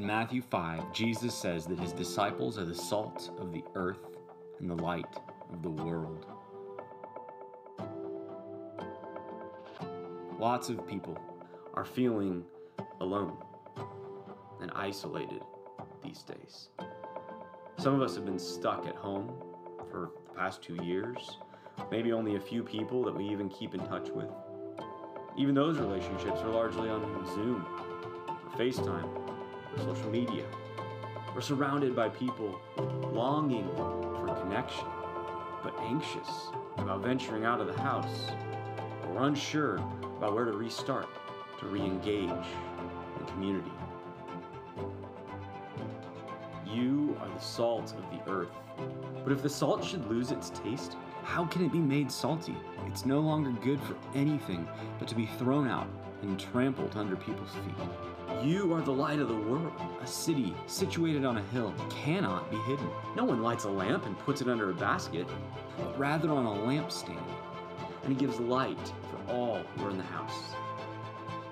In Matthew 5, Jesus says that his disciples are the salt of the earth and the light of the world. Lots of people are feeling alone and isolated these days. Some of us have been stuck at home for the past two years, maybe only a few people that we even keep in touch with. Even those relationships are largely on Zoom, or FaceTime, or social media. We're surrounded by people longing for connection, but anxious about venturing out of the house, or unsure about where to restart to re engage in community. You are the salt of the earth. But if the salt should lose its taste, how can it be made salty? It's no longer good for anything but to be thrown out and trampled under people's feet. You are the light of the world. A city situated on a hill cannot be hidden. No one lights a lamp and puts it under a basket, but rather on a lampstand, and it gives light for all who are in the house.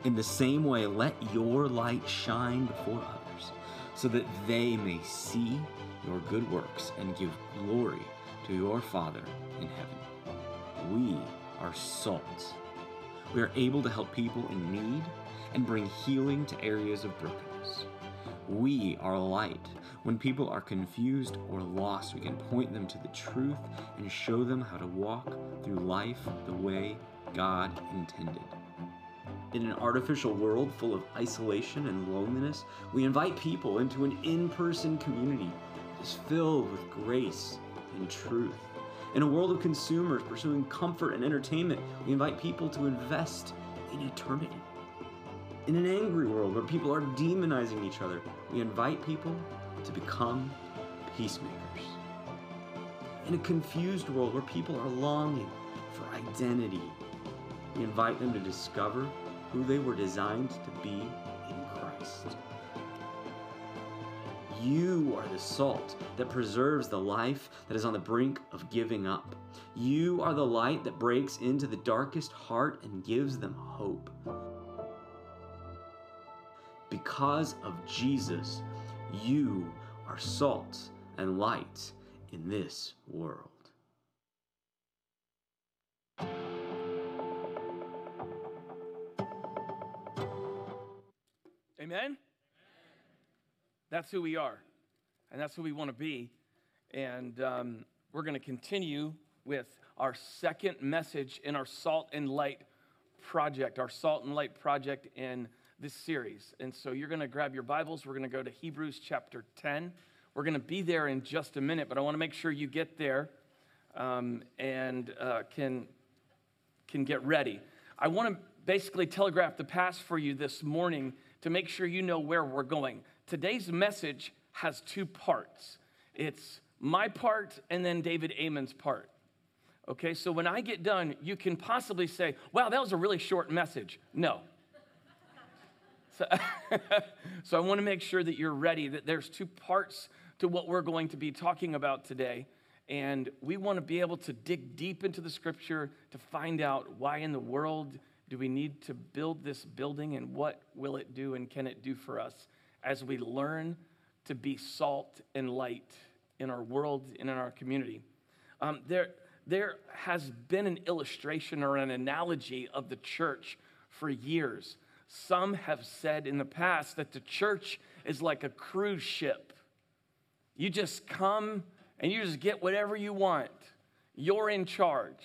In the same way, let your light shine before others, so that they may see your good works and give glory to your Father in heaven. We are salt. We are able to help people in need and bring healing to areas of brokenness. We are light. When people are confused or lost, we can point them to the truth and show them how to walk through life the way God intended. In an artificial world full of isolation and loneliness, we invite people into an in person community that is filled with grace and truth. In a world of consumers pursuing comfort and entertainment, we invite people to invest in eternity. In an angry world where people are demonizing each other, we invite people to become peacemakers. In a confused world where people are longing for identity, we invite them to discover who they were designed to be in Christ. You are the salt that preserves the life that is on the brink of giving up. You are the light that breaks into the darkest heart and gives them hope. Because of Jesus, you are salt and light in this world. Amen? That's who we are, and that's who we want to be. And um, we're going to continue with our second message in our Salt and Light project, our Salt and Light project in this series. And so you're going to grab your Bibles. We're going to go to Hebrews chapter 10. We're going to be there in just a minute, but I want to make sure you get there um, and uh, can, can get ready. I want to basically telegraph the past for you this morning to make sure you know where we're going. Today's message has two parts it's my part and then David Amon's part. Okay, so when I get done, you can possibly say, wow, that was a really short message. No. So, so I want to make sure that you're ready, that there's two parts to what we're going to be talking about today. And we want to be able to dig deep into the scripture to find out why in the world do we need to build this building and what will it do and can it do for us as we learn to be salt and light in our world and in our community? Um, there, there has been an illustration or an analogy of the church for years. Some have said in the past that the church is like a cruise ship. You just come and you just get whatever you want. You're in charge.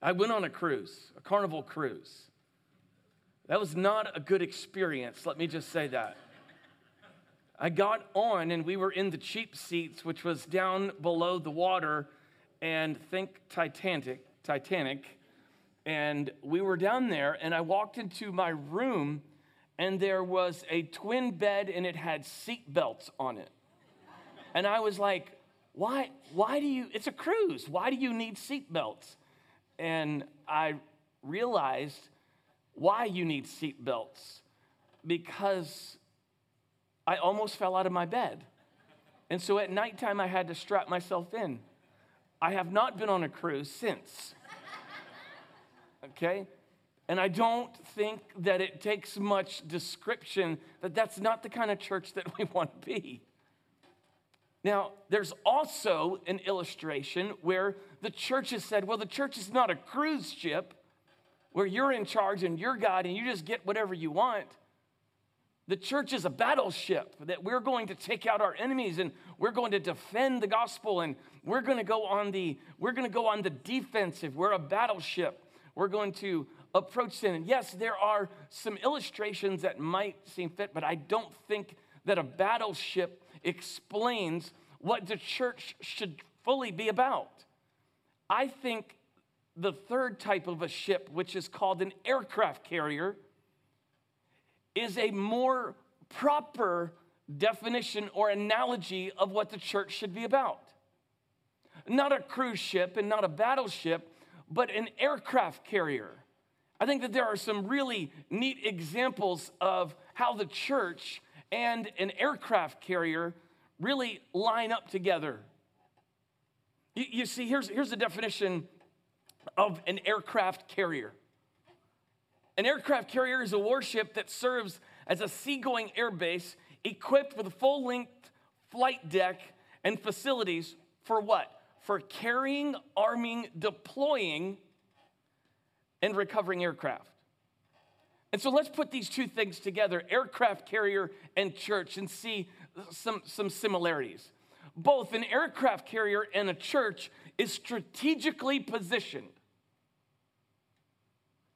I went on a cruise, a carnival cruise. That was not a good experience, let me just say that. I got on and we were in the cheap seats, which was down below the water, and think Titanic, Titanic. And we were down there, and I walked into my room, and there was a twin bed, and it had seat belts on it. And I was like, why, why do you, it's a cruise, why do you need seat belts? and I realized why you need seat belts because I almost fell out of my bed. And so at nighttime, I had to strap myself in. I have not been on a cruise since. okay? And I don't think that it takes much description that that's not the kind of church that we want to be. Now, there's also an illustration where the church has said, well, the church is not a cruise ship where you're in charge and you're God and you just get whatever you want. The church is a battleship that we're going to take out our enemies and we're going to defend the gospel and we're going to go on the we're going to go on the defensive. We're a battleship. We're going to approach sin. And yes, there are some illustrations that might seem fit, but I don't think that a battleship explains what the church should fully be about. I think the third type of a ship, which is called an aircraft carrier, is a more proper definition or analogy of what the church should be about. Not a cruise ship and not a battleship, but an aircraft carrier. I think that there are some really neat examples of how the church and an aircraft carrier really line up together. You, you see, here's, here's the definition of an aircraft carrier. An aircraft carrier is a warship that serves as a seagoing airbase equipped with a full length flight deck and facilities for what? For carrying, arming, deploying, and recovering aircraft. And so let's put these two things together aircraft carrier and church and see some, some similarities. Both an aircraft carrier and a church is strategically positioned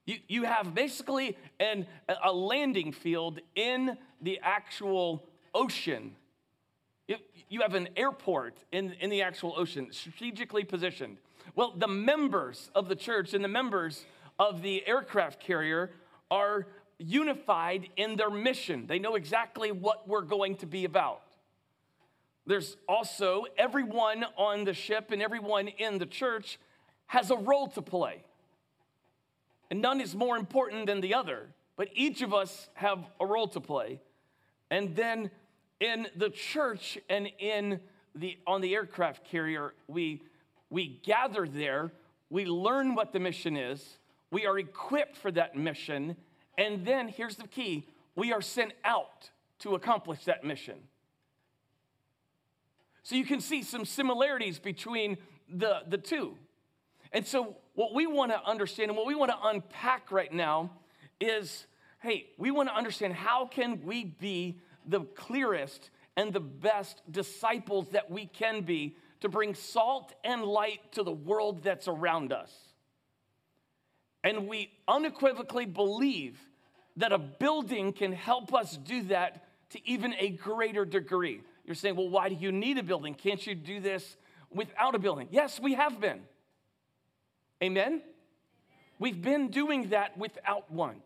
you, you have basically an, a landing field in the actual ocean. You, you have an airport in, in the actual ocean, strategically positioned. Well, the members of the church and the members of the aircraft carrier are unified in their mission. They know exactly what we're going to be about. There's also everyone on the ship and everyone in the church has a role to play and none is more important than the other, but each of us have a role to play. And then in the church and in the on the aircraft carrier, we we gather there, we learn what the mission is, we are equipped for that mission, and then here's the key, we are sent out to accomplish that mission. So you can see some similarities between the, the two. And so what we want to understand and what we want to unpack right now is hey, we want to understand how can we be the clearest and the best disciples that we can be to bring salt and light to the world that's around us. And we unequivocally believe that a building can help us do that to even a greater degree. You're saying, well, why do you need a building? Can't you do this without a building? Yes, we have been. Amen? We've been doing that without one.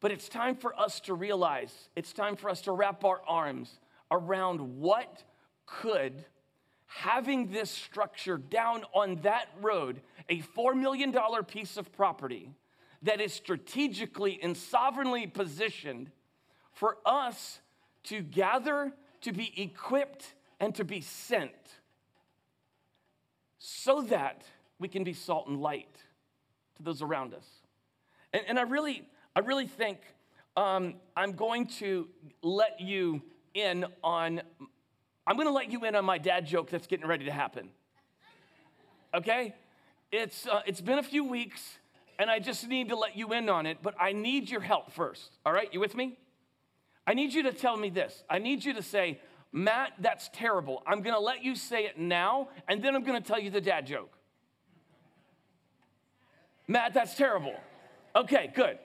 But it's time for us to realize, it's time for us to wrap our arms around what could having this structure down on that road, a $4 million piece of property that is strategically and sovereignly positioned for us to gather, to be equipped, and to be sent so that we can be salt and light to those around us. And, and I really, I really think um, I'm going to let you in on, I'm going to let you in on my dad joke that's getting ready to happen. Okay? It's, uh, it's been a few weeks, and I just need to let you in on it, but I need your help first. All right? You with me? I need you to tell me this. I need you to say, Matt, that's terrible. I'm going to let you say it now, and then I'm going to tell you the dad joke. Matt, that's terrible. Okay, good.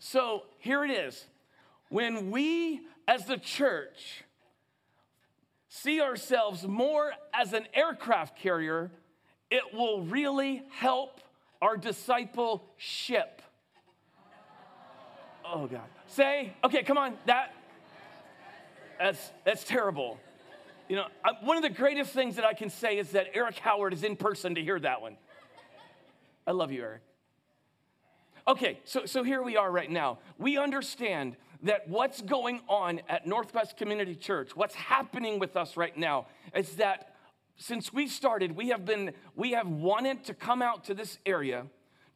So here it is. When we as the church see ourselves more as an aircraft carrier, it will really help our discipleship. Oh, God. Say, okay, come on, that, that's, that's terrible. You know, I, one of the greatest things that I can say is that Eric Howard is in person to hear that one. I love you, Eric. Okay, so, so here we are right now. We understand that what's going on at Northwest Community Church, what's happening with us right now, is that since we started, we have been, we have wanted to come out to this area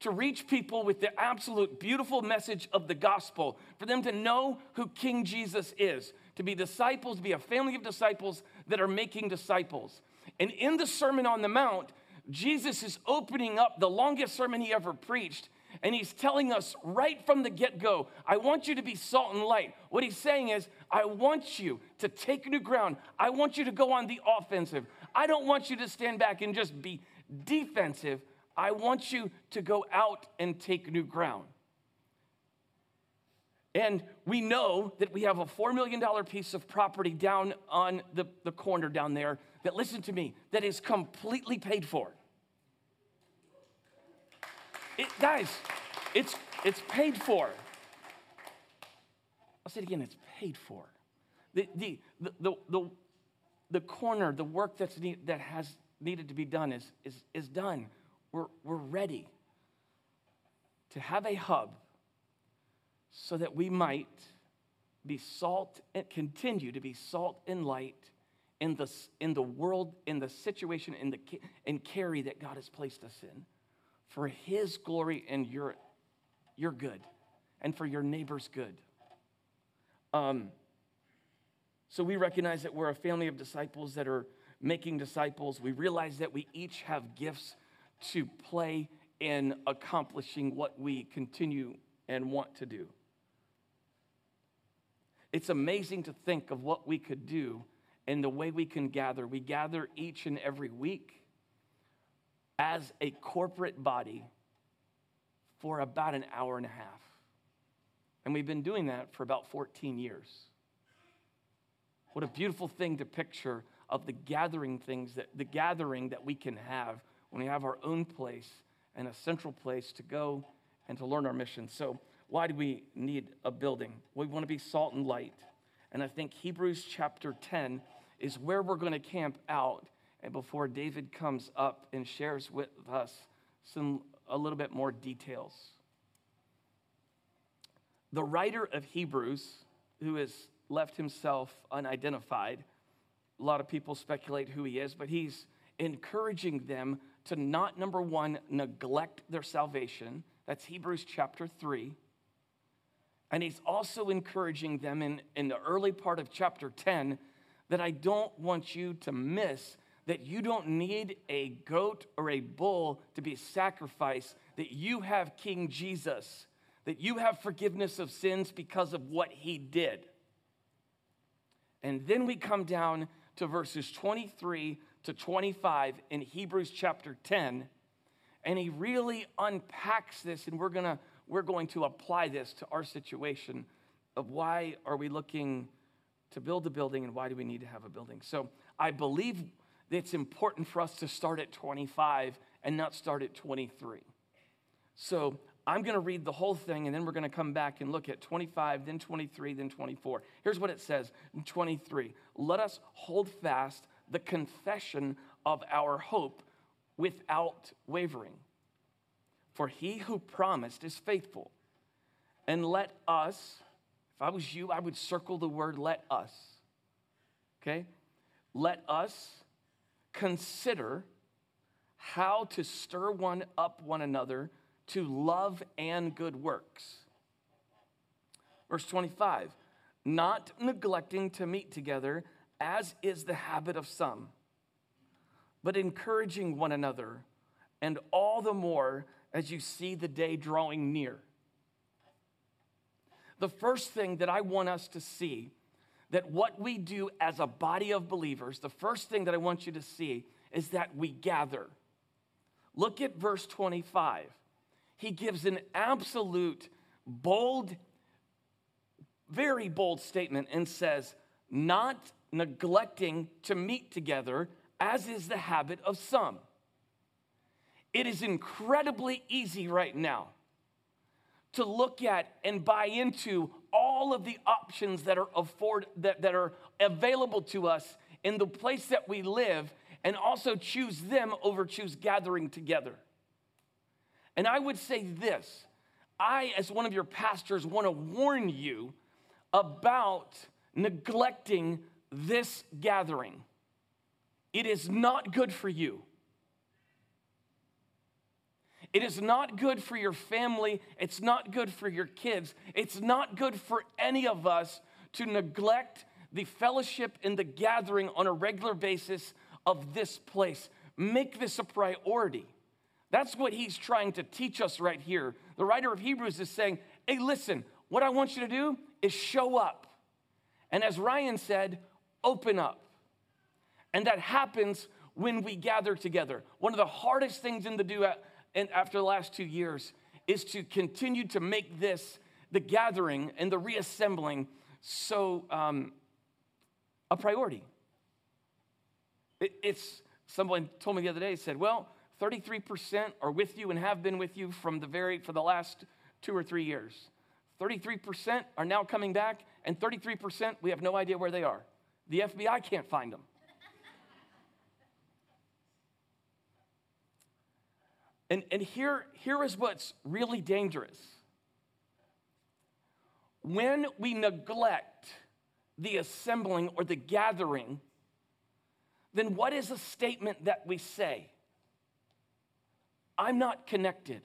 to reach people with the absolute beautiful message of the gospel, for them to know who King Jesus is, to be disciples, to be a family of disciples that are making disciples. And in the Sermon on the Mount, Jesus is opening up the longest sermon he ever preached. And he's telling us right from the get go, I want you to be salt and light. What he's saying is, I want you to take new ground. I want you to go on the offensive. I don't want you to stand back and just be defensive. I want you to go out and take new ground. And we know that we have a $4 million piece of property down on the, the corner down there that, listen to me, that is completely paid for. It, guys, it's, it's paid for. I'll say it again, it's paid for. The, the, the, the, the, the corner, the work that's need, that has needed to be done is, is, is done. We're, we're ready to have a hub so that we might be salt and continue to be salt and light in the, in the world, in the situation, in the and carry that God has placed us in for His glory and your, your good and for your neighbor's good. Um, so we recognize that we're a family of disciples that are making disciples. We realize that we each have gifts to play in accomplishing what we continue and want to do. It's amazing to think of what we could do and the way we can gather. We gather each and every week as a corporate body for about an hour and a half. And we've been doing that for about 14 years. What a beautiful thing to picture of the gathering things that the gathering that we can have when we have our own place and a central place to go and to learn our mission. So, why do we need a building? We want to be salt and light. And I think Hebrews chapter 10 is where we're going to camp out and before David comes up and shares with us some a little bit more details. The writer of Hebrews, who has left himself unidentified, a lot of people speculate who he is, but he's encouraging them to not, number one, neglect their salvation. That's Hebrews chapter 3. And he's also encouraging them in, in the early part of chapter 10 that I don't want you to miss that you don't need a goat or a bull to be sacrificed, that you have King Jesus, that you have forgiveness of sins because of what he did. And then we come down to verses 23 to 25 in Hebrews chapter 10, and he really unpacks this, and we're gonna we're going to apply this to our situation of why are we looking to build a building and why do we need to have a building. So I believe it's important for us to start at 25 and not start at 23. So I'm going to read the whole thing and then we're going to come back and look at 25, then 23, then 24. Here's what it says in 23 Let us hold fast the confession of our hope without wavering. For he who promised is faithful. And let us, if I was you, I would circle the word let us. Okay? Let us consider how to stir one up one another to love and good works. Verse 25, not neglecting to meet together, as is the habit of some, but encouraging one another, and all the more as you see the day drawing near the first thing that I want us to see that what we do as a body of believers, the first thing that I want you to see is that we gather. Look at verse 25. He gives an absolute bold, very bold statement and says, Not neglecting to meet together, as is the habit of some. It is incredibly easy right now to look at and buy into all of the options that are afford that, that are available to us in the place that we live and also choose them over choose gathering together. And I would say this I, as one of your pastors, want to warn you about neglecting this gathering. It is not good for you. It is not good for your family. It's not good for your kids. It's not good for any of us to neglect the fellowship and the gathering on a regular basis of this place. Make this a priority. That's what he's trying to teach us right here. The writer of Hebrews is saying, hey, listen, what I want you to do is show up. And as Ryan said, open up. And that happens when we gather together. One of the hardest things in the do and after the last two years is to continue to make this the gathering and the reassembling so um, a priority. It, it's someone told me the other day said, "Well, 33% are with you and have been with you from the very for the last two or three years. 33% are now coming back, and 33% we have no idea where they are. The FBI can't find them." And, and here, here is what's really dangerous. When we neglect the assembling or the gathering, then what is a statement that we say? I'm not connected.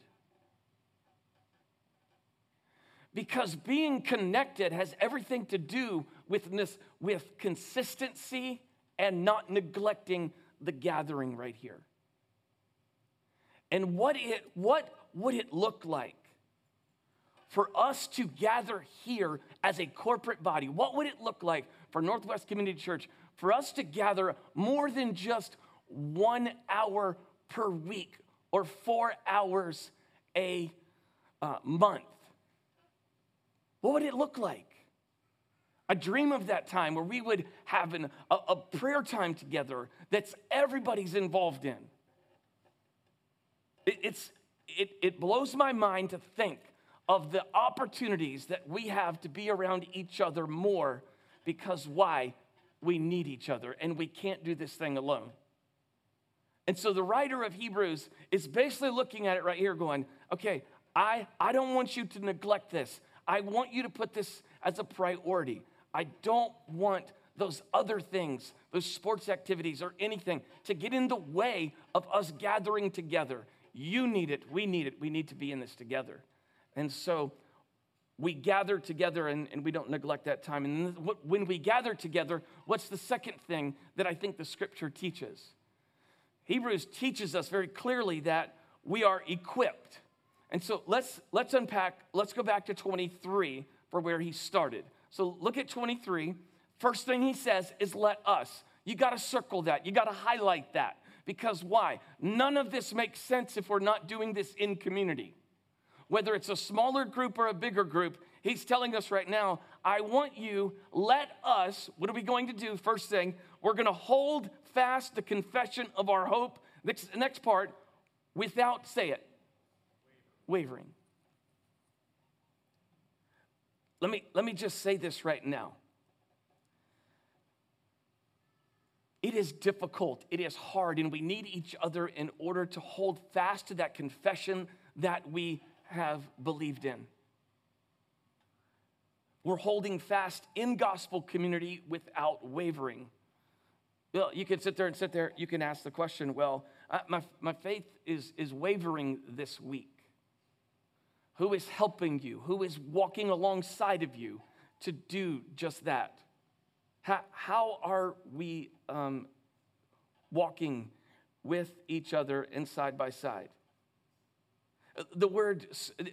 Because being connected has everything to do with, this, with consistency and not neglecting the gathering right here and what it what would it look like for us to gather here as a corporate body? What would it look like for northwest community church for us to gather more than just one hour per week or four hours a uh, month? What would it look like? I dream of that time where we would have an, a, a prayer time together that's everybody's involved in it, it's, it, it blows my mind to think of the opportunities that we have to be around each other more because why? We need each other and we can't do this thing alone. And so the writer of Hebrews is basically looking at it right here, going, okay, I, I don't want you to neglect this. I want you to put this as a priority. I don't want those other things, those sports activities or anything, to get in the way of us gathering together you need it. We need it. We need to be in this together. And so we gather together and, and we don't neglect that time. And when we gather together, what's the second thing that I think the scripture teaches? Hebrews teaches us very clearly that we are equipped. And so let's, let's unpack, let's go back to 23 for where he started. So look at 23. First thing he says is let us. You got to circle that, you got to highlight that. Because why? None of this makes sense if we're not doing this in community. Whether it's a smaller group or a bigger group, he's telling us right now, I want you, let us, what are we going to do? First thing, we're going to hold fast the confession of our hope. Next, next part, without, say it, wavering. Let me, let me just say this right now. It is difficult, it is hard, and we need each other in order to hold fast to that confession that we have believed in. We're holding fast in gospel community without wavering. Well, you can sit there and sit there, you can ask the question, well, my, my faith is, is wavering this week. Who is helping you? Who is walking alongside of you to do just that? How, how are we um, walking with each other and side by side? The word,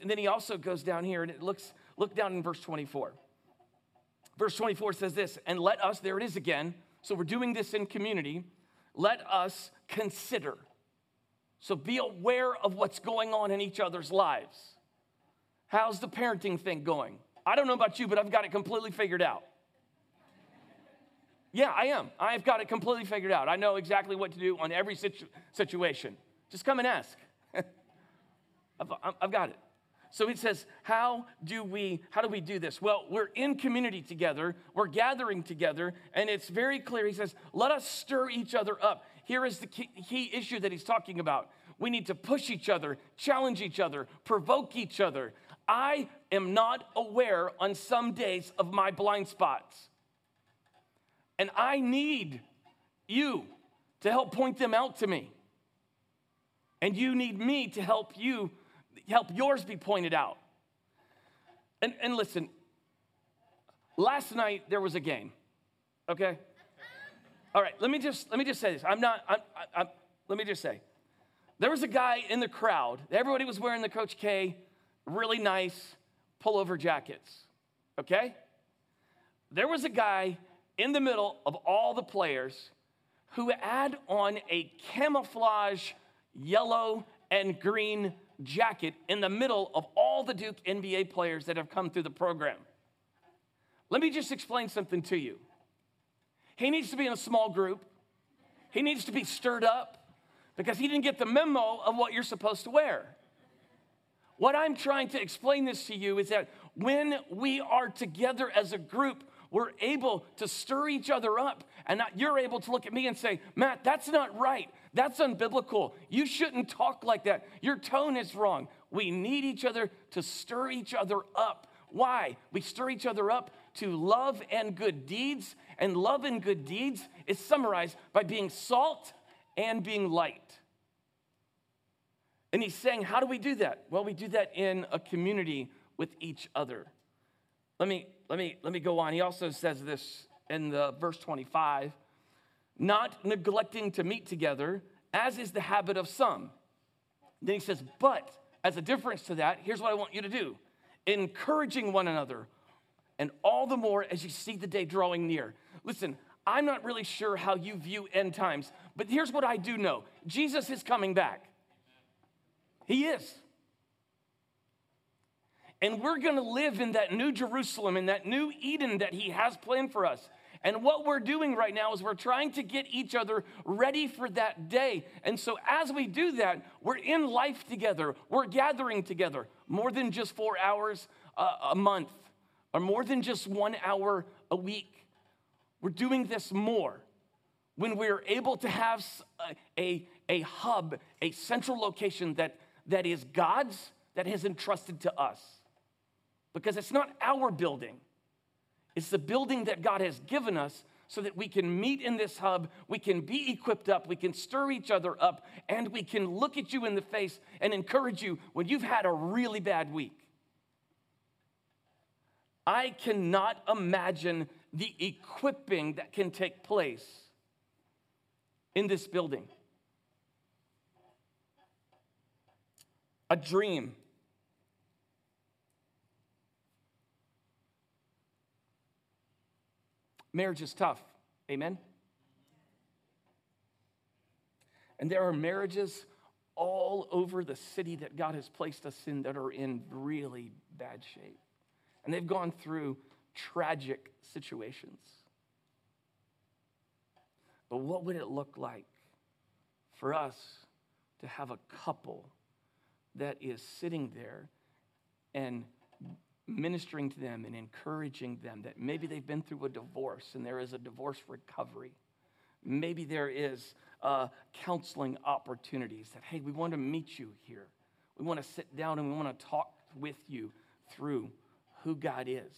then he also goes down here and it looks, look down in verse 24. Verse 24 says this, and let us, there it is again. So we're doing this in community. Let us consider. So be aware of what's going on in each other's lives. How's the parenting thing going? I don't know about you, but I've got it completely figured out. Yeah, I am. I've got it completely figured out. I know exactly what to do on every situ- situation. Just come and ask. I've, I've got it. So he says, how do we how do we do this? Well, we're in community together, we're gathering together, and it's very clear. He says, let us stir each other up. Here is the key, key issue that he's talking about. We need to push each other, challenge each other, provoke each other. I am not aware on some days of my blind spots. And I need you to help point them out to me. And you need me to help you, help yours be pointed out. And, and listen, last night there was a game, okay? All right, let me just let me just say this. I'm not. I'm, I'm, let me just say, there was a guy in the crowd. Everybody was wearing the Coach K, really nice pullover jackets. Okay. There was a guy in the middle of all the players who had on a camouflage yellow and green jacket in the middle of all the Duke NBA players that have come through the program. Let me just explain something to you. He needs to be in a small group. He needs to be stirred up because he didn't get the memo of what you're supposed to wear. What I'm trying to explain this to you is that when we are together as a group, we're able to stir each other up, and not, you're able to look at me and say, Matt, that's not right. That's unbiblical. You shouldn't talk like that. Your tone is wrong. We need each other to stir each other up. Why? We stir each other up to love and good deeds, and love and good deeds is summarized by being salt and being light. And he's saying, How do we do that? Well, we do that in a community with each other. Let me, let me, let me go on. He also says this in the verse 25 not neglecting to meet together, as is the habit of some. Then he says, But as a difference to that, here's what I want you to do encouraging one another and all the more as you see the day drawing near. Listen, I'm not really sure how you view end times, but here's what I do know Jesus is coming back. He is. And we're gonna live in that new Jerusalem, in that new Eden that He has planned for us. And what we're doing right now is we're trying to get each other ready for that day. And so as we do that, we're in life together, we're gathering together more than just four hours a month or more than just one hour a week. We're doing this more when we're able to have a, a, a, hub, a central location that, that is God's, that has entrusted to us. Because it's not our building, it's the building that God has given us so that we can meet in this hub, we can be equipped up, we can stir each other up, and we can look at you in the face and encourage you when you've had a really bad week. I cannot imagine the equipping that can take place in this building. A dream. Marriage is tough. Amen? And there are marriages all over the city that God has placed us in that are in really bad shape and they've gone through tragic situations. But what would it look like for us to have a couple that is sitting there and ministering to them and encouraging them that maybe they've been through a divorce and there is a divorce recovery? Maybe there is uh, counseling opportunities that, hey, we want to meet you here. We want to sit down and we want to talk with you through who God is,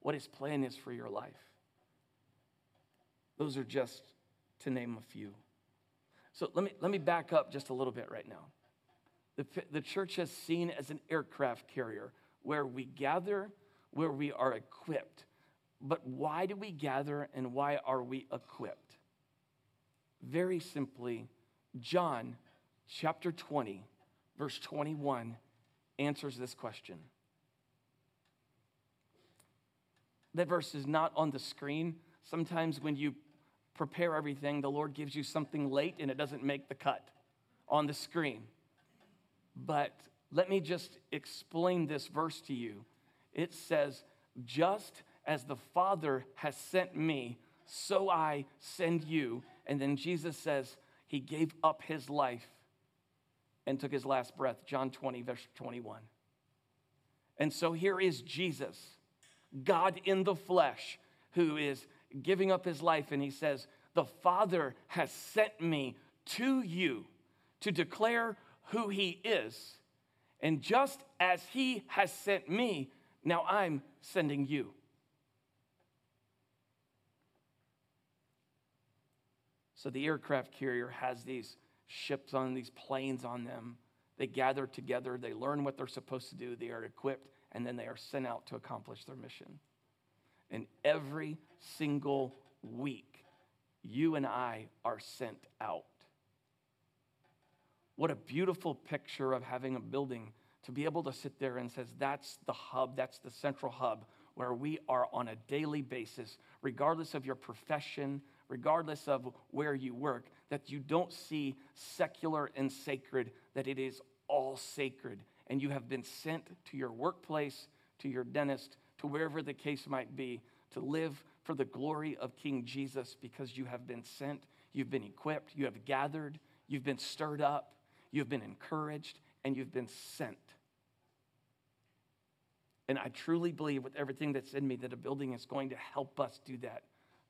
what His plan is for your life. Those are just to name a few. So let me, let me back up just a little bit right now. The, the church has seen as an aircraft carrier where we gather, where we are equipped. But why do we gather and why are we equipped? Very simply, John chapter 20, verse 21 answers this question. That verse is not on the screen. Sometimes when you prepare everything, the Lord gives you something late and it doesn't make the cut on the screen. But let me just explain this verse to you. It says, Just as the Father has sent me, so I send you. And then Jesus says, He gave up His life and took His last breath. John 20, verse 21. And so here is Jesus God in the flesh, who is giving up his life. And he says, The Father has sent me to you to declare who he is. And just as he has sent me, now I'm sending you. So the aircraft carrier has these ships on these planes on them. They gather together, they learn what they're supposed to do, they are equipped, and then they are sent out to accomplish their mission. And every single week, you and I are sent out. What a beautiful picture of having a building to be able to sit there and says that's the hub, that's the central hub where we are on a daily basis, regardless of your profession, regardless of where you work, that you don't see secular and sacred, that it is all sacred. And you have been sent to your workplace, to your dentist, to wherever the case might be, to live for the glory of King Jesus because you have been sent, you've been equipped, you have gathered, you've been stirred up, you've been encouraged, and you've been sent. And I truly believe with everything that's in me that a building is going to help us do that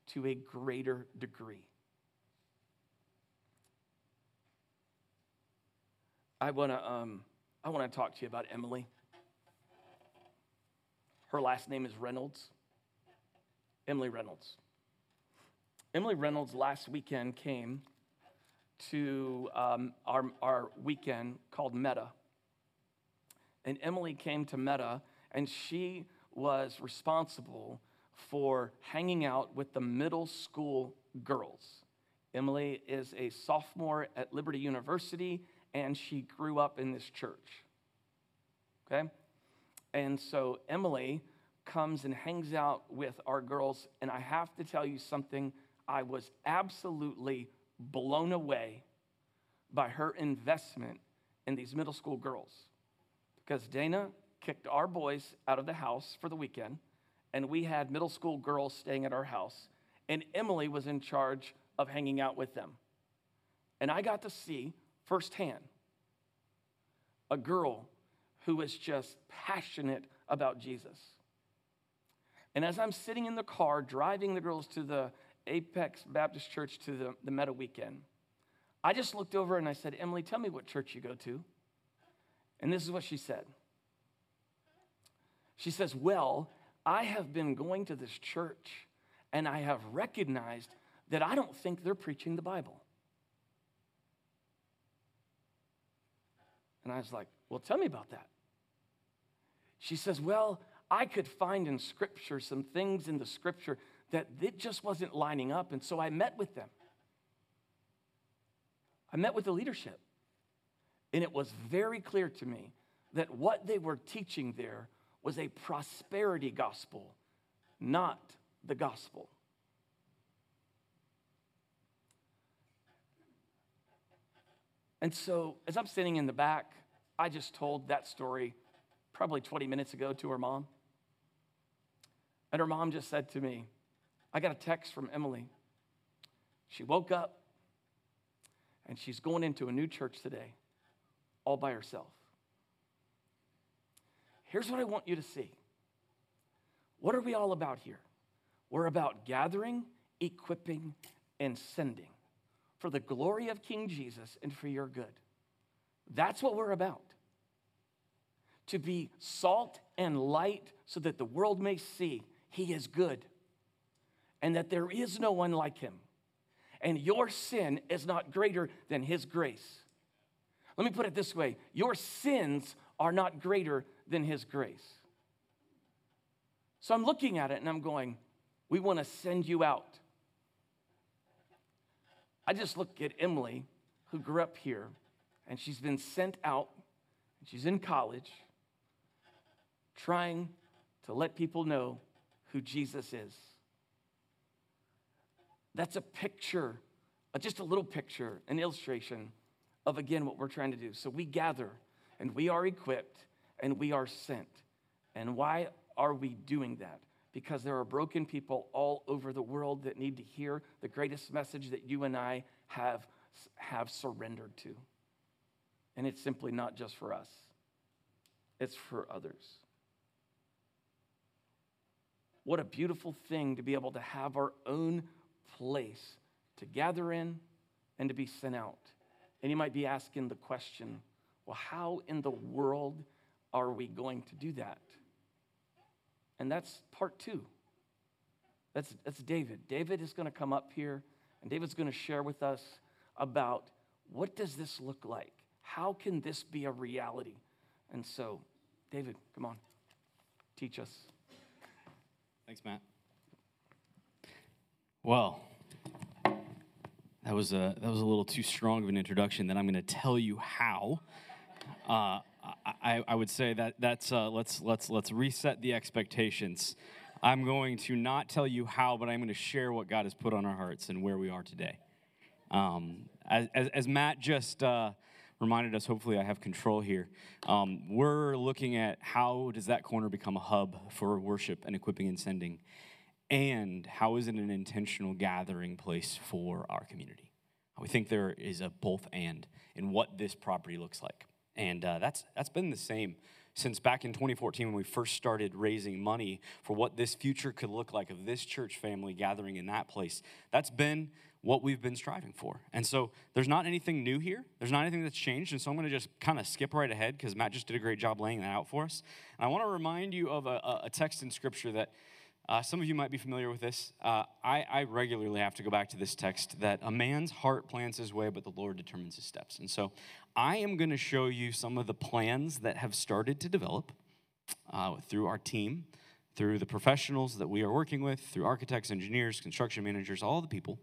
to a greater degree. I want to um, I want to talk to you about Emily. Her last name is Reynolds. Emily Reynolds. Emily Reynolds last weekend came to um, our, our weekend called Meta. And Emily came to Meta, and she was responsible for hanging out with the middle school girls. Emily is a sophomore at Liberty University, and she grew up in this church. Okay? And so Emily comes and hangs out with our girls, and I have to tell you something. I was absolutely blown away by her investment in these middle school girls. Because Dana kicked our boys out of the house for the weekend, and we had middle school girls staying at our house, and Emily was in charge of hanging out with them. And I got to see firsthand a girl who was just passionate about Jesus. And as I'm sitting in the car driving the girls to the Apex Baptist Church to the, the Meta weekend, I just looked over and I said, Emily, tell me what church you go to. And this is what she said. She says, Well, I have been going to this church and I have recognized that I don't think they're preaching the Bible. And I was like, Well, tell me about that. She says, Well, I could find in Scripture some things in the Scripture that it just wasn't lining up. And so I met with them. I met with the leadership. And it was very clear to me that what they were teaching there was a prosperity gospel, not the gospel. And so, as I'm sitting in the back, I just told that story probably 20 minutes ago to her mom. And her mom just said to me, I got a text from Emily. She woke up and she's going into a new church today, all by herself. Here's what I want you to see. What are we all about here? We're about gathering, equipping, and sending for the glory of King Jesus and for your good. That's what we're about. To be salt and light so that the world may see he is good and that there is no one like him. And your sin is not greater than his grace. Let me put it this way your sins are not greater than his grace. So I'm looking at it and I'm going, we want to send you out. I just look at Emily, who grew up here, and she's been sent out, she's in college, trying to let people know who Jesus is. That's a picture, uh, just a little picture, an illustration of, again, what we're trying to do. So we gather and we are equipped and we are sent. And why are we doing that? Because there are broken people all over the world that need to hear the greatest message that you and I have, have surrendered to. And it's simply not just for us, it's for others. What a beautiful thing to be able to have our own place to gather in and to be sent out. And you might be asking the question well, how in the world are we going to do that? And that's part two. That's, that's David. David is going to come up here And David's going to share with us about what does this look like? How can this be a reality? And so, David, come on, teach us. Thanks, Matt. Well, that was a that was a little too strong of an introduction. That I'm going to tell you how. Uh, I, I would say that that's uh, let's let's let's reset the expectations. I'm going to not tell you how, but I'm going to share what God has put on our hearts and where we are today. Um, as, as, as, Matt just uh, reminded us, hopefully I have control here. Um, we're looking at how does that corner become a hub for worship and equipping and sending, and how is it an intentional gathering place for our community? We think there is a both and in what this property looks like, and uh, that's that's been the same since back in 2014 when we first started raising money for what this future could look like of this church family gathering in that place. That's been what we've been striving for. And so there's not anything new here. There's not anything that's changed. And so I'm going to just kind of skip right ahead because Matt just did a great job laying that out for us. And I want to remind you of a, a text in Scripture that uh, some of you might be familiar with this. Uh, I, I, regularly have to go back to this text that a man's heart plans his way, but the Lord determines his steps. And so I am going to show you some of the plans that have started to develop uh, through our team through the professionals that we are working with, through architects, engineers, construction managers, all the people.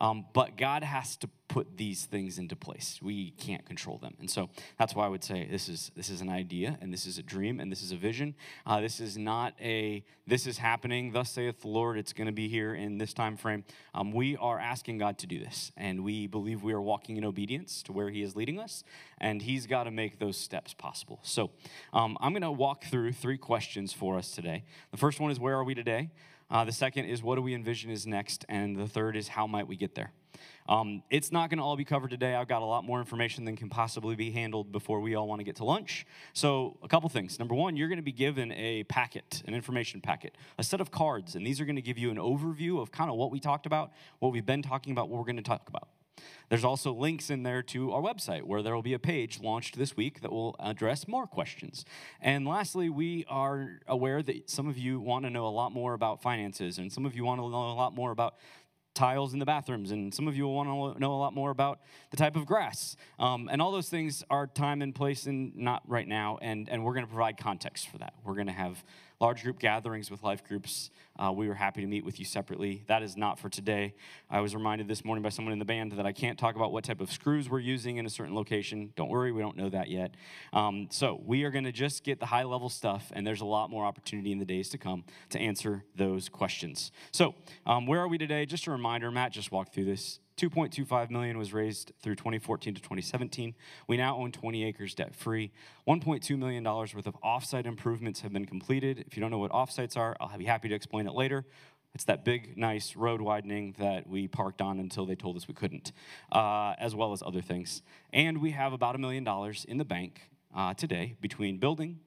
Um, but God has to put these things into place. We can't control them, and so that's why I would say this is this is an idea, and this is a dream, and this is a vision. Uh, this is not a this is happening. Thus saith the Lord. It's going to be here in this time frame. Um, we are asking God to do this, and we believe we are walking in obedience to where He is leading us, and He's got to make those steps possible. So um, I'm going to walk through three questions for us today. The first one is where are we today? Uh, the second is what do we envision is next, and the third is how might we get there. Um, it's not going to all be covered today. I've got a lot more information than can possibly be handled before we all want to get to lunch. So, a couple things. Number one, you're going to be given a packet, an information packet, a set of cards, and these are going to give you an overview of kind of what we talked about, what we've been talking about, what we're going to talk about. There's also links in there to our website where there will be a page launched this week that will address more questions. And lastly, we are aware that some of you want to know a lot more about finances, and some of you want to know a lot more about tiles in the bathrooms, and some of you will want to know a lot more about the type of grass. Um, and all those things are time and place and not right now, and, and we're going to provide context for that. We're going to have large group gatherings with life groups. Uh, we were happy to meet with you separately. That is not for today. I was reminded this morning by someone in the band that I can't talk about what type of screws we're using in a certain location. Don't worry, we don't know that yet. Um, so we are going to just get the high level stuff, and there's a lot more opportunity in the days to come to answer those questions. So, um, where are we today? Just a reminder, Matt just walked through this. 2.25 million was raised through 2014 to 2017. We now own 20 acres debt free. 1.2 million dollars worth of offsite improvements have been completed. If you don't know what offsites are, I'll be happy to explain it later. It's that big, nice road widening that we parked on until they told us we couldn't, uh, as well as other things. And we have about a million dollars in the bank uh, today between building,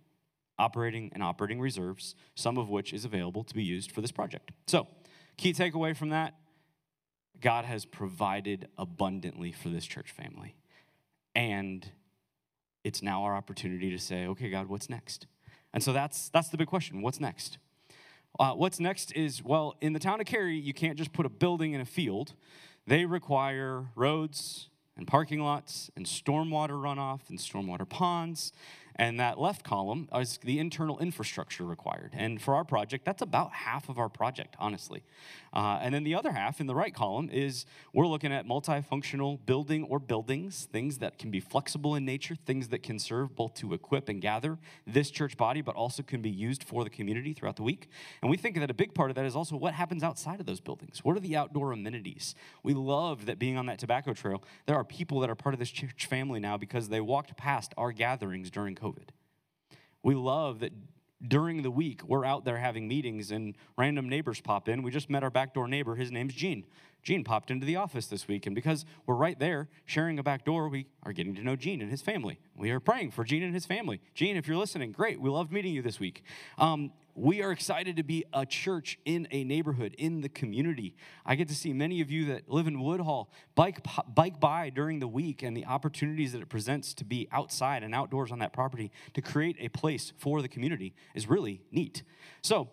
operating, and operating reserves, some of which is available to be used for this project. So, key takeaway from that God has provided abundantly for this church family. And it's now our opportunity to say, okay, God, what's next? And so that's, that's the big question what's next? Uh, what's next is, well, in the town of Cary, you can't just put a building in a field. They require roads and parking lots and stormwater runoff and stormwater ponds and that left column is the internal infrastructure required. And for our project, that's about half of our project, honestly. Uh, and then the other half in the right column is we're looking at multifunctional building or buildings, things that can be flexible in nature, things that can serve both to equip and gather this church body, but also can be used for the community throughout the week. And we think that a big part of that is also what happens outside of those buildings. What are the outdoor amenities? We love that being on that tobacco trail, there are people that are part of this church family now because they walked past our gatherings during COVID. We love that during the week we're out there having meetings and random neighbors pop in. We just met our back door neighbor. His name's Gene. Gene popped into the office this week, and because we're right there sharing a back door, we are getting to know Gene and his family. We are praying for Gene and his family. Gene, if you're listening, great. We loved meeting you this week. Um, we are excited to be a church in a neighborhood, in the community. I get to see many of you that live in Woodhull bike, bike by during the week and the opportunities that it presents to be outside and outdoors on that property to create a place for the community is really neat. So,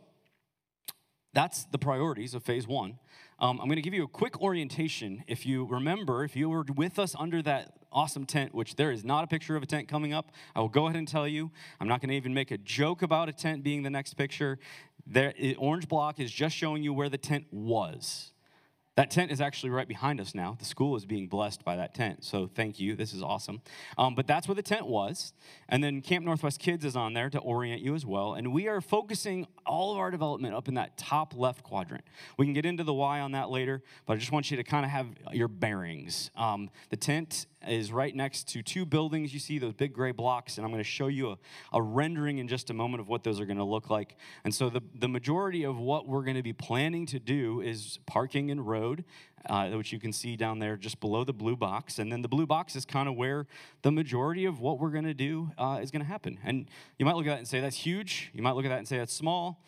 that's the priorities of phase one. Um, I'm going to give you a quick orientation. If you remember, if you were with us under that awesome tent, which there is not a picture of a tent coming up, I will go ahead and tell you. I'm not going to even make a joke about a tent being the next picture. There, orange block is just showing you where the tent was. That tent is actually right behind us now. The school is being blessed by that tent. So thank you. This is awesome. Um, but that's where the tent was. And then Camp Northwest Kids is on there to orient you as well. And we are focusing all of our development up in that top left quadrant. We can get into the why on that later, but I just want you to kind of have your bearings. Um, the tent is right next to two buildings. You see those big gray blocks, and I'm going to show you a, a rendering in just a moment of what those are going to look like. And so, the, the majority of what we're going to be planning to do is parking and road, uh, which you can see down there just below the blue box. And then the blue box is kind of where the majority of what we're going to do uh, is going to happen. And you might look at that and say, that's huge. You might look at that and say, that's small.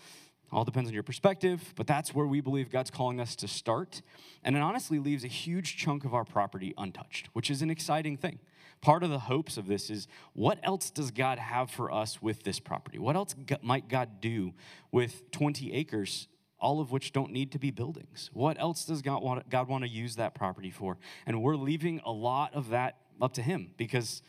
All depends on your perspective, but that's where we believe God's calling us to start. And it honestly leaves a huge chunk of our property untouched, which is an exciting thing. Part of the hopes of this is what else does God have for us with this property? What else might God do with 20 acres, all of which don't need to be buildings? What else does God want, God want to use that property for? And we're leaving a lot of that up to Him because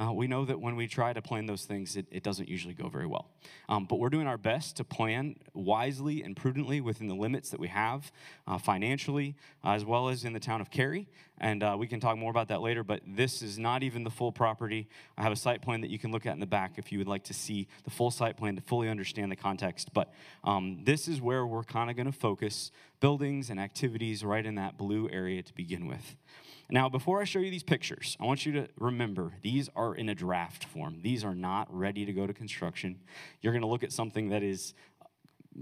uh, we know that when we try to plan those things, it, it doesn't usually go very well. Um, but we're doing our best to plan wisely and prudently within the limits that we have uh, financially, uh, as well as in the town of Cary. And uh, we can talk more about that later, but this is not even the full property. I have a site plan that you can look at in the back if you would like to see the full site plan to fully understand the context. But um, this is where we're kind of going to focus buildings and activities right in that blue area to begin with. Now, before I show you these pictures, I want you to remember these are in a draft form. These are not ready to go to construction. You're going to look at something that is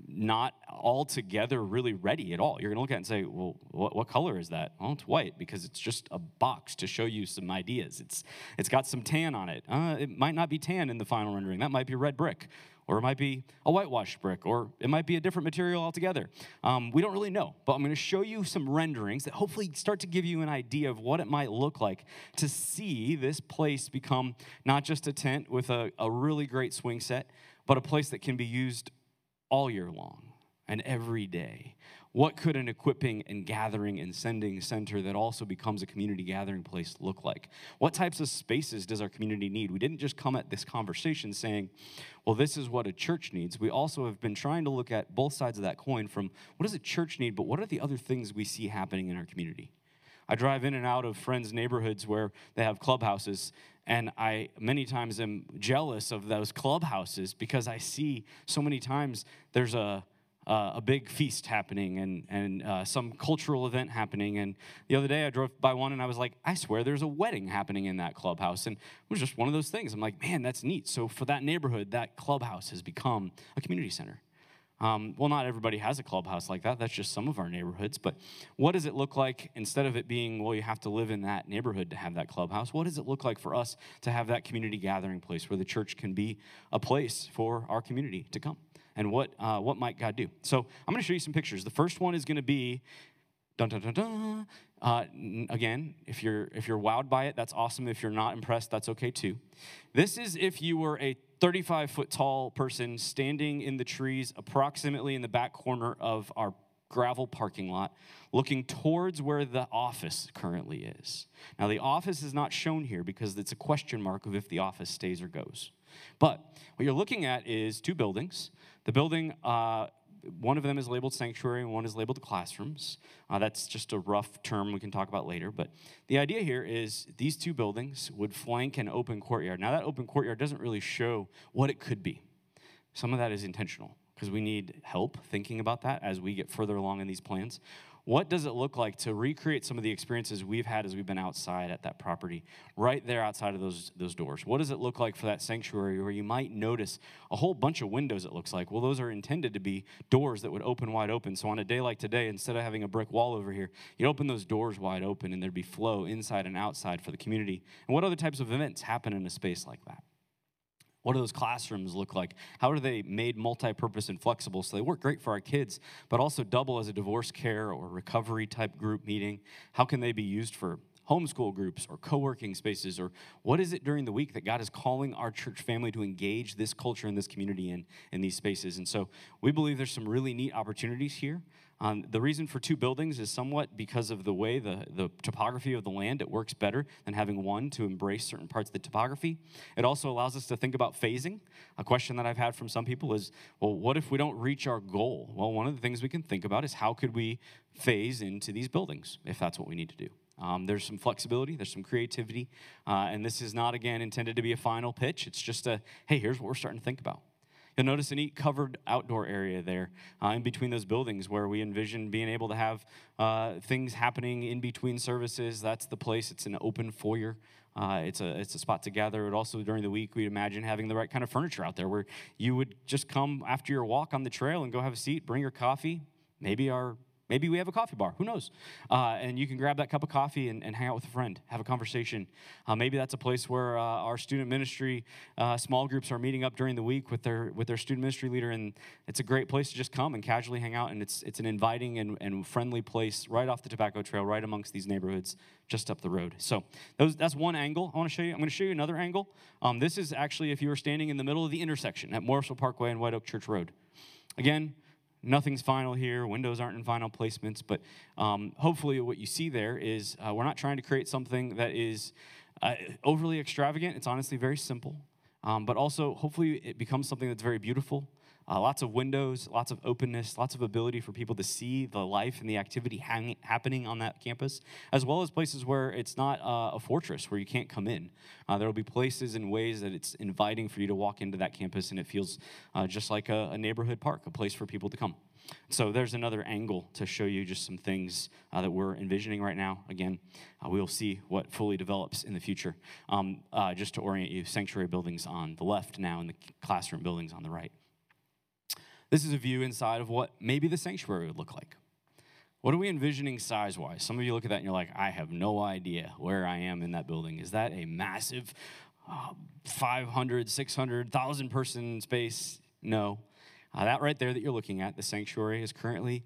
not altogether really ready at all. You're going to look at it and say, well, what, what, color is that? Well, it's white because it's just a box to show you some ideas. It's, it's got some tan on it. Uh, it might not be tan in the final rendering. That might be red brick or it might be a whitewashed brick, or it might be a different material altogether. Um, we don't really know, but I'm going to show you some renderings that hopefully start to give you an idea of what it might look like to see this place become not just a tent with a, a really great swing set, but a place that can be used all year long and every day. What could an equipping and gathering and sending center that also becomes a community gathering place look like? What types of spaces does our community need? We didn't just come at this conversation saying, well, this is what a church needs. We also have been trying to look at both sides of that coin from what does a church need, but what are the other things we see happening in our community? I drive in and out of friends' neighborhoods where they have clubhouses, and I many times am jealous of those clubhouses because I see so many times there's a uh, a big feast happening and, and uh, some cultural event happening. And the other day I drove by one and I was like, I swear there's a wedding happening in that clubhouse. And it was just one of those things. I'm like, man, that's neat. So for that neighborhood, that clubhouse has become a community center. Um, well, not everybody has a clubhouse like that. That's just some of our neighborhoods. But what does it look like instead of it being, well, you have to live in that neighborhood to have that clubhouse? What does it look like for us to have that community gathering place where the church can be a place for our community to come? and what, uh, what might God do. So I'm going to show you some pictures. The first one is going to be, dun, dun, dun. Uh, again, if you're, if you're wowed by it, that's awesome. If you're not impressed, that's okay too. This is if you were a 35 foot tall person standing in the trees approximately in the back corner of our gravel parking lot, looking towards where the office currently is. Now, the office is not shown here because it's a question mark of if the office stays or goes. But what you're looking at is two buildings. The building, uh, one of them is labeled sanctuary and one is labeled classrooms. Uh, that's just a rough term we can talk about later. But the idea here is these two buildings would flank an open courtyard. Now, that open courtyard doesn't really show what it could be. Some of that is intentional because we need help thinking about that as we get further along in these plans. What does it look like to recreate some of the experiences we've had as we've been outside at that property, right there outside of those, those doors? What does it look like for that sanctuary where you might notice a whole bunch of windows, it looks like? Well, those are intended to be doors that would open wide open. So on a day like today, instead of having a brick wall over here, you'd open those doors wide open and there'd be flow inside and outside for the community. And what other types of events happen in a space like that? What do those classrooms look like? How are they made multi purpose and flexible so they work great for our kids, but also double as a divorce care or recovery type group meeting? How can they be used for homeschool groups or co working spaces? Or what is it during the week that God is calling our church family to engage this culture and this community in, in these spaces? And so we believe there's some really neat opportunities here. Um, the reason for two buildings is somewhat because of the way the, the topography of the land. It works better than having one to embrace certain parts of the topography. It also allows us to think about phasing. A question that I've had from some people is, well, what if we don't reach our goal? Well, one of the things we can think about is how could we phase into these buildings if that's what we need to do. Um, there's some flexibility, there's some creativity, uh, and this is not, again, intended to be a final pitch. It's just a, hey, here's what we're starting to think about. You'll notice a neat covered outdoor area there uh, in between those buildings where we envision being able to have uh, things happening in between services. That's the place. It's an open foyer. Uh, it's a it's a spot to gather. And also during the week, we'd imagine having the right kind of furniture out there where you would just come after your walk on the trail and go have a seat, bring your coffee, maybe our Maybe we have a coffee bar, who knows? Uh, and you can grab that cup of coffee and, and hang out with a friend, have a conversation. Uh, maybe that's a place where uh, our student ministry uh, small groups are meeting up during the week with their, with their student ministry leader, and it's a great place to just come and casually hang out. And it's, it's an inviting and, and friendly place right off the tobacco trail, right amongst these neighborhoods just up the road. So those, that's one angle I want to show you. I'm going to show you another angle. Um, this is actually if you were standing in the middle of the intersection at Morrisville Parkway and White Oak Church Road. Again, nothing's final here. Windows aren't in final placements, but um, hopefully, what you see there is uh, we're not trying to create something that is uh, overly extravagant. It's honestly very simple, um, but also hopefully it becomes something that's very beautiful. Uh, lots of windows, lots of openness, lots of ability for people to see the life and the activity hang- happening on that campus, as well as places where it's not uh, a fortress where you can't come in. Uh, there will be places and ways that it's inviting for you to walk into that campus and it feels uh, just like a, a, neighborhood park, a place for people to come. So there's another angle to show you just some things uh, that we're envisioning right now. Again, uh, we will see what fully develops in the future. Um, just to orient you, sanctuary buildings on the left now and the classroom buildings on the right. This is a view inside of what maybe the sanctuary would look like. What are we envisioning size wise? Some of you look at that and you're like, I have no idea where I am in that building. Is that a massive uh, 500, 600, 1,000 person space? No. Uh, that right there that you're looking at, the sanctuary, is currently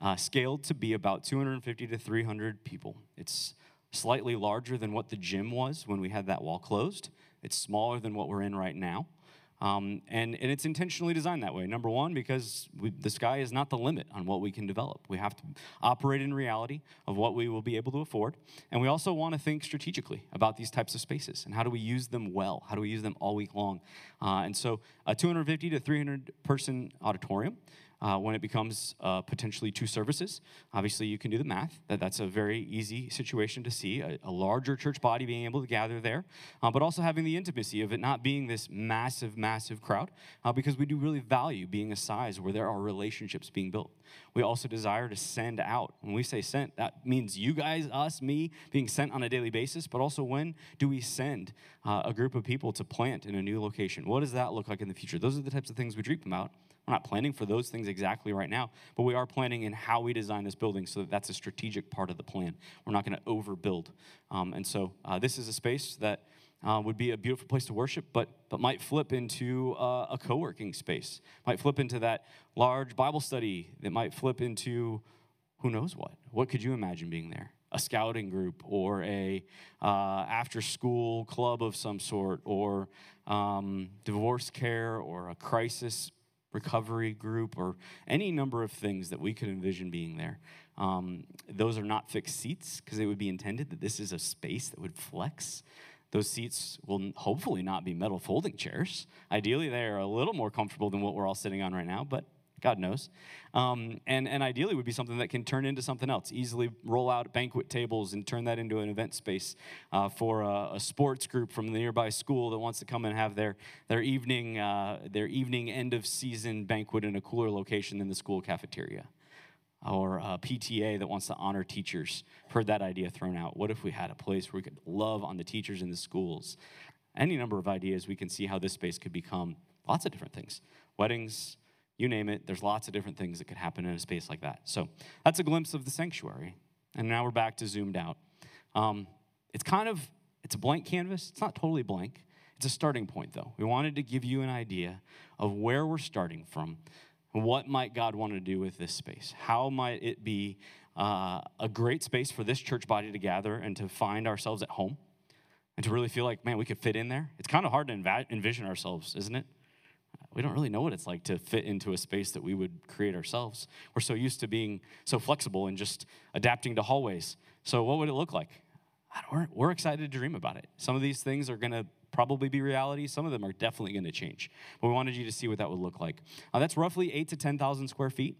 uh, scaled to be about 250 to 300 people. It's slightly larger than what the gym was when we had that wall closed. It's smaller than what we're in right now. Um, and, and it's intentionally designed that way. Number one, because we, the sky is not the limit on what we can develop. We have to operate in reality of what we will be able to afford. And we also want to think strategically about these types of spaces and how do we use them well? How do we use them all week long? Uh, and so a 250 to 300 person auditorium uh, when it becomes uh, potentially two services. Obviously, you can do the math. That that's a very easy situation to see a, a larger church body being able to gather there, uh, but also having the intimacy of it not being this massive, massive crowd, uh, because we do really value being a size where there are relationships being built. We also desire to send out. When we say sent, that means you guys, us, me, being sent on a daily basis, but also when do we send uh, a group of people to plant in a new location? What does that look like in the future? Those are the types of things we dream about we're not planning for those things exactly right now, but we are planning in how we design this building so that that's a strategic part of the plan. We're not going to overbuild. Um, and so uh, this is a space that uh, would be a beautiful place to worship, but, but might flip into uh, a co working space, might flip into that large Bible study, that might flip into who knows what. What could you imagine being there? a scouting group or a uh, after school club of some sort or um, divorce care or a crisis recovery group, or any number of things that we could envision being there. Um, those are not fixed seats because it would be intended that this is a space that would flex. Those seats will hopefully not be metal folding chairs. Ideally, they are a little more comfortable than what we're all sitting on right now, but God knows. Um, and, and ideally would be something that can turn into something else. Easily roll out banquet tables and turn that into an event space uh, for a, a, sports group from the nearby school that wants to come and have their, their, evening, uh, their evening end of season banquet in a cooler location than the school cafeteria. Or a PTA that wants to honor teachers. Heard that idea thrown out. What if we had a place where we could love on the teachers in the schools? Any number of ideas, we can see how this space could become lots of different things. Weddings, you name it, there's lots of different things that could happen in a space like that. So that's a glimpse of the sanctuary. And now we're back to zoomed out. Um, it's kind of, it's a blank canvas. It's not totally blank. It's a starting point, though. We wanted to give you an idea of where we're starting from. What might God want to do with this space? How might it be uh, a great space for this church body to gather and to find ourselves at home and to really feel like, man, we could fit in there. It's kind of hard to env- envision ourselves, isn't it? We don't really know what it's like to fit into a space that we would create ourselves. We're so used to being so flexible and just adapting to hallways. So, what would it look like? We're, we're excited to dream about it. Some of these things are going to probably be reality. Some of them are definitely going to change. But we wanted you to see what that would look like. Uh, that's roughly eight to 10,000 square feet.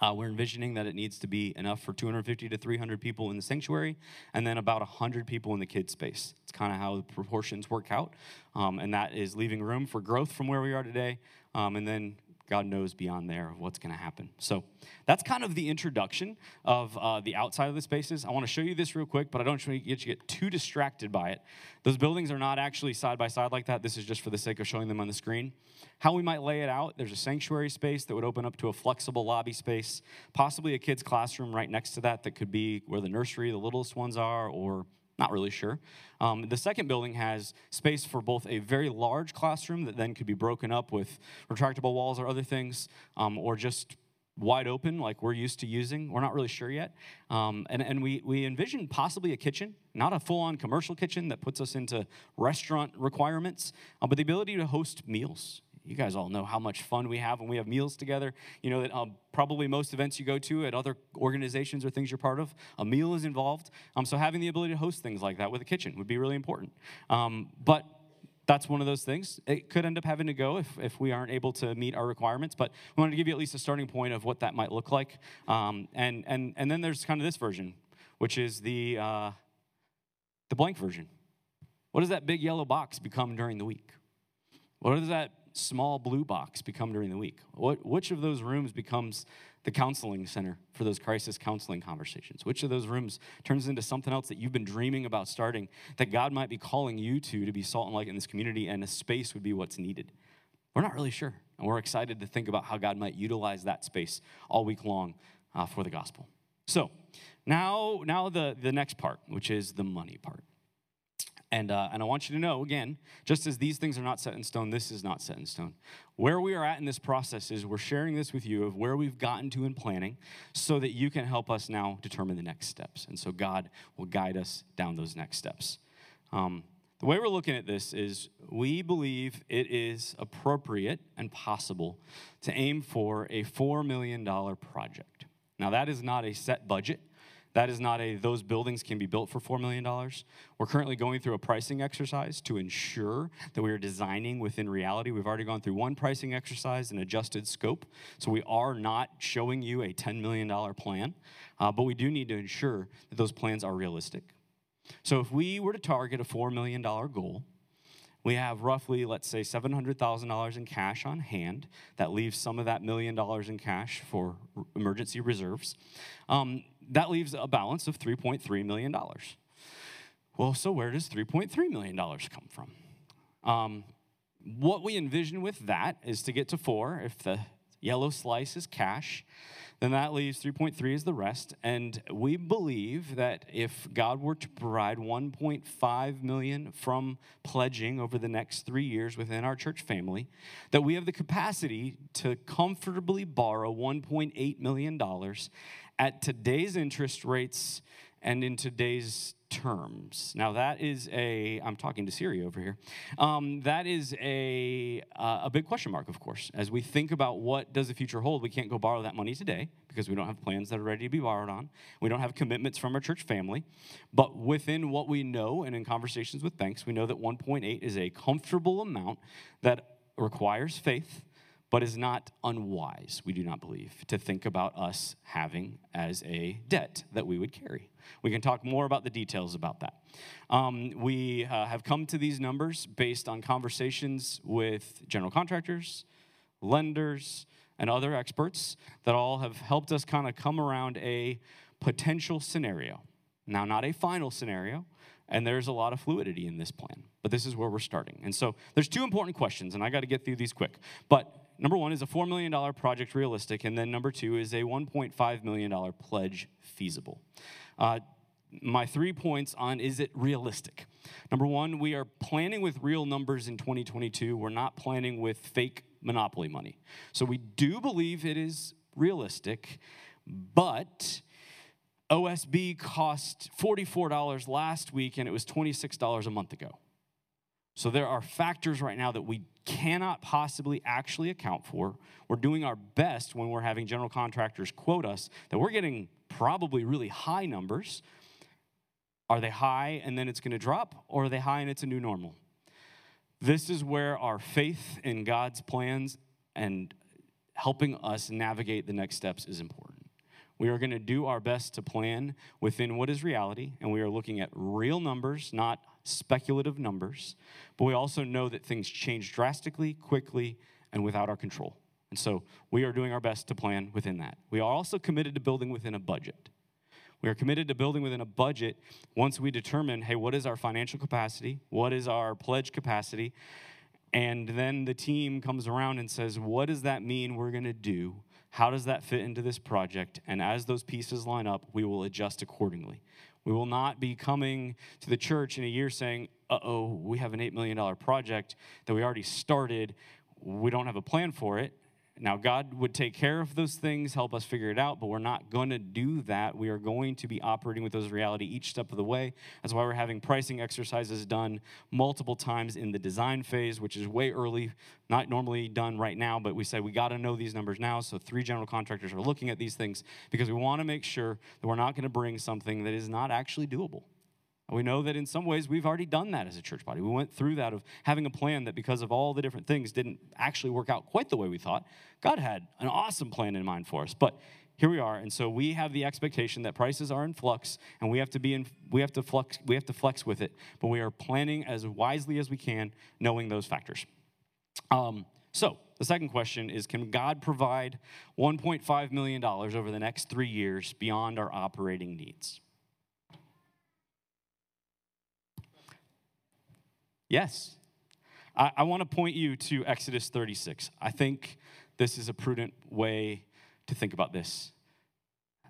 Uh, we're envisioning that it needs to be enough for 250 to 300 people in the sanctuary, and then about 100 people in the kids' space. It's kind of how the proportions work out, um, and that is leaving room for growth from where we are today, um, and then God knows beyond there what's going to happen. So that's kind of the introduction of uh, the outside of the spaces. I want to show you this real quick, but I don't want you to get too distracted by it. Those buildings are not actually side by side like that. This is just for the sake of showing them on the screen. How we might lay it out there's a sanctuary space that would open up to a flexible lobby space, possibly a kid's classroom right next to that, that could be where the nursery, the littlest ones are, or not really sure. Um, the second building has space for both a very large classroom that then could be broken up with retractable walls or other things, um, or just wide open like we're used to using. We're not really sure yet. Um, and and we, we envision possibly a kitchen, not a full on commercial kitchen that puts us into restaurant requirements, uh, but the ability to host meals you guys all know how much fun we have when we have meals together. You know that um, probably most events you go to at other organizations or things you're part of, a meal is involved. Um, so having the ability to host things like that with a kitchen would be really important. Um, but that's one of those things. It could end up having to go if, if we aren't able to meet our requirements, but we wanted to give you at least a starting point of what that might look like. Um, and, and, and then there's kind of this version, which is the, uh, the blank version. What does that big yellow box become during the week? What does that small blue box become during the week? What, which of those rooms becomes the counseling center for those crisis counseling conversations? Which of those rooms turns into something else that you've been dreaming about starting that God might be calling you to to be salt and light in this community and a space would be what's needed? We're not really sure. And we're excited to think about how God might utilize that space all week long uh, for the gospel. So now, now the, the next part, which is the money part. And, uh, and I want you to know, again, just as these things are not set in stone, this is not set in stone. Where we are at in this process is we're sharing this with you of where we've gotten to in planning so that you can help us now determine the next steps. And so God will guide us down those next steps. Um, the way we're looking at this is we believe it is appropriate and possible to aim for a $4 million project. Now, that is not a set budget. That is not a, those buildings can be built for $4 million. We're currently going through a pricing exercise to ensure that we are designing within reality. We've already gone through one pricing exercise and adjusted scope. So we are not showing you a $10 million plan, uh, but we do need to ensure that those plans are realistic. So if we were to target a $4 million goal, we have roughly, let's say, $700,000 in cash on hand. That leaves some of that million dollars in cash for emergency reserves. Um, that leaves a balance of $3.3 million. Well, so where does $3.3 million come from? Um, what we envision with that is to get to four. If the yellow slice is cash, then that leaves 3.3 as the rest. And we believe that if God were to provide 1.5 million from pledging over the next three years within our church family, that we have the capacity to comfortably borrow 1.8 million dollars at today's interest rates and in today's terms. Now that is a I'm talking to Siri over here. Um, that is a uh, a big question mark, of course. As we think about what does the future hold, we can't go borrow that money today because we don't have plans that are ready to be borrowed on. We don't have commitments from our church family. But within what we know and in conversations with banks, we know that 1.8 is a comfortable amount that requires faith but is not unwise, we do not believe, to think about us having as a debt that we would carry. We can talk more about the details about that. Um, we uh, have come to these numbers based on conversations with general contractors, lenders, and other experts that all have helped us kind of come around a potential scenario. Now, not a final scenario, and there's a lot of fluidity in this plan, but this is where we're starting. And so there's two important questions, and I got to get through these quick. But number one, is a $4 million project realistic? And then number two, is a $1.5 million pledge feasible? Uh, my three points on is it realistic? Number one, we are planning with real numbers in 2022. We're not planning with fake monopoly money. So we do believe it is realistic, but OSB cost $44 last week and it was $26 a month ago. So there are factors right now that we cannot possibly actually account for. We're doing our best when we're having general contractors quote us that we're getting probably really high numbers. Are they high and then it's going to drop, or are they high and it's a new normal? This is where our faith in God's plans and helping us navigate the next steps is important. We are going to do our best to plan within what is reality, and we are looking at real numbers, not speculative numbers. But we also know that things change drastically, quickly, and without our control. And so we are doing our best to plan within that. We are also committed to building within a budget. We are committed to building within a budget once we determine hey, what is our financial capacity? What is our pledge capacity? And then the team comes around and says, what does that mean we're going to do? How does that fit into this project? And as those pieces line up, we will adjust accordingly. We will not be coming to the church in a year saying, uh oh, we have an $8 million project that we already started. We don't have a plan for it. Now, God would take care of those things, help us figure it out, but we're not going to do that. We are going to be operating with those reality each step of the way. That's why we're having pricing exercises done multiple times in the design phase, which is way early, not normally done right now, but we said we got to know these numbers now. So, three general contractors are looking at these things because we want to make sure that we're not going to bring something that is not actually doable. We know that in some ways we've already done that as a church body. We went through that of having a plan that because of all the different things didn't actually work out quite the way we thought. God had an awesome plan in mind for us. But here we are and so we have the expectation that prices are in flux and we have to be in we have to flux we have to flex with it but we are planning as wisely as we can knowing those factors um, so the second question is can god provide $1.5 million over the next three years beyond our operating needs Yes. I, I want to point you to Exodus 36. I think this is a prudent way to think about this.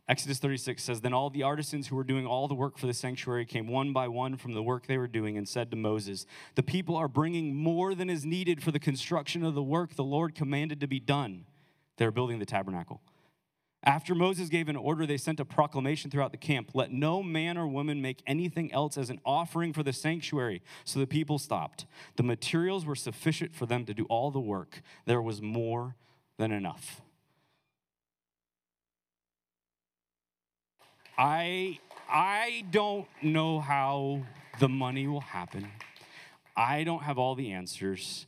Exodus 36 says, Then all the artisans who were doing all the work for the sanctuary came one by one from the work they were doing and said to Moses, The people are bringing more than is needed for the construction of the work the Lord commanded to be done. They're building the tabernacle. After Moses gave an order, they sent a proclamation throughout the camp let no man or woman make anything else as an offering for the sanctuary. So the people stopped. The materials were sufficient for them to do all the work, there was more than enough. I, I don't know how the money will happen. I don't have all the answers,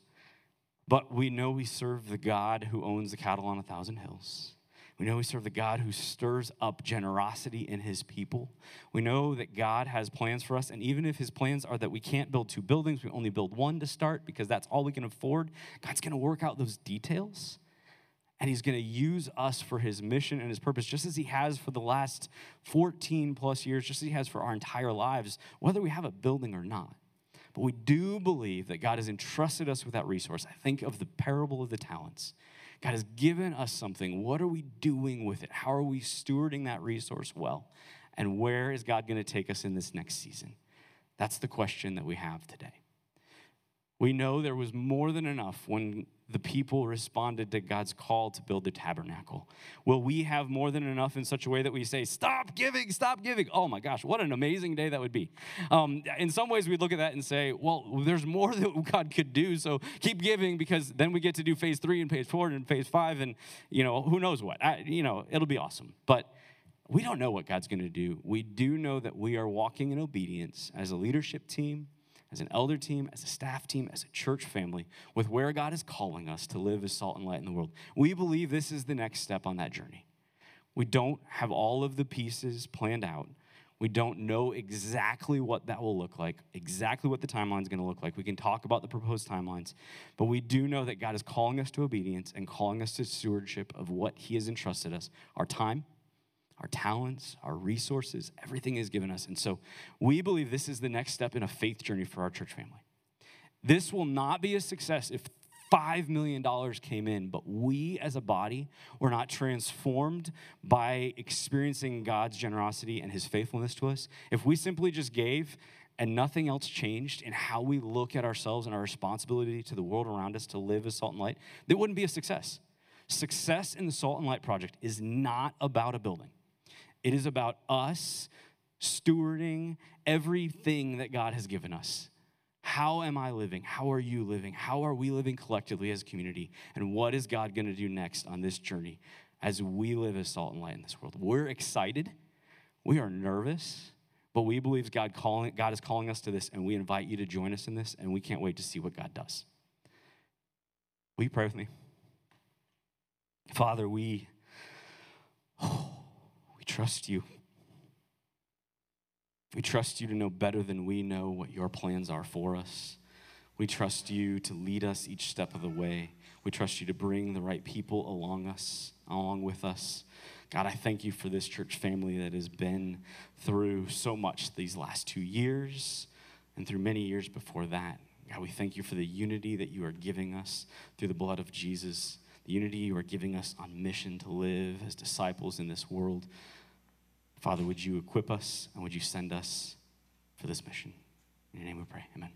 but we know we serve the God who owns the cattle on a thousand hills. We know we serve the God who stirs up generosity in his people. We know that God has plans for us, and even if his plans are that we can't build two buildings, we only build one to start because that's all we can afford, God's gonna work out those details. And he's gonna use us for his mission and his purpose, just as he has for the last 14 plus years, just as he has for our entire lives, whether we have a building or not. But we do believe that God has entrusted us with that resource. I think of the parable of the talents. God has given us something. What are we doing with it? How are we stewarding that resource well? And where is God going to take us in this next season? That's the question that we have today. We know there was more than enough when the people responded to God's call to build the tabernacle. Will we have more than enough in such a way that we say, Stop giving, stop giving? Oh my gosh, what an amazing day that would be. Um, in some ways, we look at that and say, Well, there's more that God could do, so keep giving because then we get to do phase three and phase four and phase five, and you know, who knows what. I, you know, it'll be awesome. But we don't know what God's going to do. We do know that we are walking in obedience as a leadership team as an elder team, as a staff team, as a church family, with where God is calling us to live as salt and light in the world. We believe this is the next step on that journey. We don't have all of the pieces planned out. We don't know exactly what that will look like, exactly what the timeline is going to look like. We can talk about the proposed timelines, but we do know that God is calling us to obedience and calling us to stewardship of what He has entrusted us our time, our talents, our resources, everything is given us. And so we believe this is the next step in a faith journey for our church family. This will not be a success if $5 million came in, but we as a body were not transformed by experiencing God's generosity and his faithfulness to us. If we simply just gave and nothing else changed in how we look at ourselves and our responsibility to the world around us to live as salt and light, it wouldn't be a success. Success in the Salt and Light Project is not about a building. It is about us stewarding everything that God has given us. How am I living? How are you living? How are we living collectively as a community? And what is God going to do next on this journey as we live as salt and light in this world? We're excited. We are nervous, but we believe God, calling, God is calling us to this, and we invite you to join us in this, and we can't wait to see what God does. Will you pray with me? Father, we, oh, we trust you. We trust you to know better than we know what your plans are for us. We trust you to lead us each step of the way. We trust you to bring the right people along us, along with us. God, I thank you for this church family that has been through so much these last two years and through many years before that. God, we thank you for the unity that you are giving us through the blood of Jesus, the unity you are giving us on mission to live as disciples in this world. Father, would you equip us and would you send us for this mission? In your name we pray. Amen.